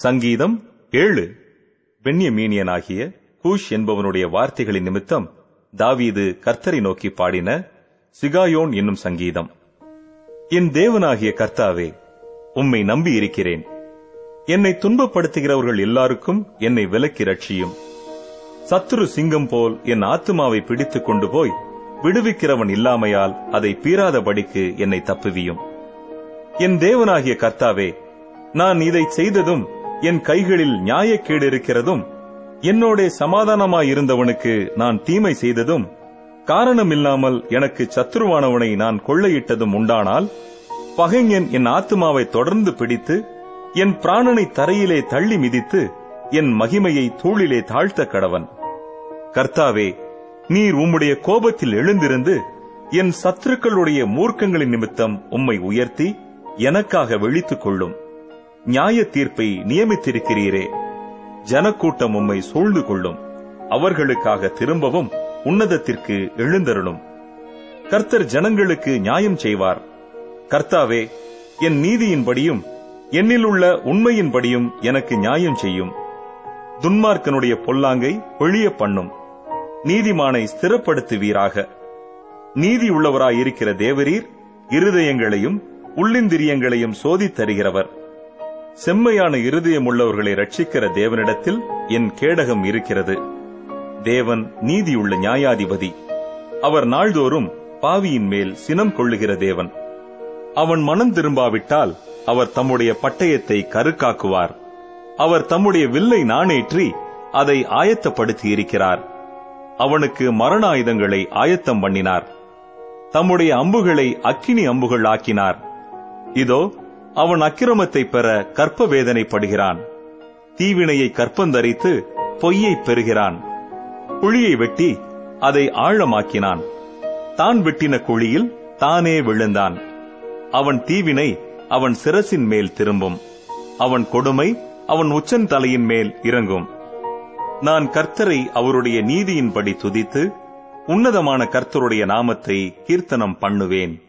சங்கீதம் ஏழு. பென்யமீனியனாகிய கூஷ் என்பவனுடைய வார்த்தைகளின் நிமித்தம் தாவீது கர்த்தரை நோக்கி பாடின சிகாயோன் என்னும் சங்கீதம். என் தேவனாகிய கர்த்தாவே உம்மை நம்பி இருக்கிறேன். என்னை துன்பப்படுத்துகிறவர்கள் எல்லாருக்கும் என்னை விலக்கி ரட்சியும் சத்துரு சிங்கம் போல் என் ஆத்துமாவை பிடித்துக் கொண்டு போய் விடுவிக்கிறவன் இல்லாமையால் அதை பீறாதபடிக்கு என்னை தப்புவியும். என் தேவனாகிய கர்த்தாவே நான் இதை செய்ததும் என் கைகளில் நியாயக்கேடு இருக்கிறதும் என்னோட சமாதானமாயிருந்தவனுக்கு நான் தீமை செய்ததும் காரணமில்லாமல் எனக்கு சத்துருவானவனை நான் கொள்ளையிட்டதும் உண்டானால் பகைஞன் என் ஆத்மாவை தொடர்ந்து பிடித்து என் பிராணனை தரையிலே தள்ளி மிதித்து என் மகிமையை தூளிலே தாழ்த்த கடவன். கர்த்தாவே நீர் உம்முடைய கோபத்தில் எழுந்திருந்து என் சத்துருக்களுடைய மூர்க்கங்களின் நிமித்தம் உம்மை உயர்த்தி எனக்காக விழித்துக் கொள்ளும் நியாய தீர்ப்பை நியமித்திருக்கிறீரே. ஜனக்கூட்டம் உம்மை சூழ்ந்து கொள்ளும். அவர்களுக்காக திரும்பவும் உன்னதத்திற்கு எழுந்தருளும். கர்த்தர் ஜனங்களுக்கு நியாயம் செய்வார். கர்த்தாவே என் நீதியின்படியும் என்னிலுள்ள உண்மையின்படியும் எனக்கு நியாயம் செய்யும். துன்மார்க்கனுடைய பொல்லாங்கை ஒழிய பண்ணும். நீதிமானை ஸ்திரப்படுத்துவீராக. நீதி உள்ளவராயிருக்கிற தேவரீர் இருதயங்களையும் உள்ளிந்திரியங்களையும் சோதித்தருகிறவர். செம்மையான இருதயம் உள்ளவர்களை ரட்சிக்கிற தேவனிடத்தில் என் கேடகம் இருக்கிறது. தேவன் நீதியுள்ள நியாயாதிபதி. அவர் நாள்தோறும் பாவியின் மேல் சினம் கொள்ளுகிற தேவன். அவன் மனம் திரும்பாவிட்டால் அவர் தம்முடைய பட்டயத்தை கருக்காக்குவார். அவர் தம்முடைய வில்லை நாணேற்றி அதை ஆயத்தப்படுத்தி இருக்கிறார் அவனுக்கு மரண ஆயுதங்களை ஆயத்தம் பண்ணினார். தம்முடைய அம்புகளை அக்கினி அம்புகள் ஆக்கினார் இதோ அவன் அக்கிரமத்தை பெற கற்ப வேதனைப்படுகிறான் தீவினையை கற்பந்தரித்து பொய்யை பெறுகிறான். குழியை வெட்டி அதை ஆழமாக்கினான். தான் வெட்டின குழியில் தானே விழுந்தான். அவன் தீவினை அவன் சிரசின் மேல் திரும்பும். அவன் கொடுமை அவன் உச்சன் தலையின் மேல் இறங்கும். நான் கர்த்தரை அவருடைய நீதியின்படி துதித்து உன்னதமான கர்த்தருடைய நாமத்தை கீர்த்தனம் பண்ணுவேன்.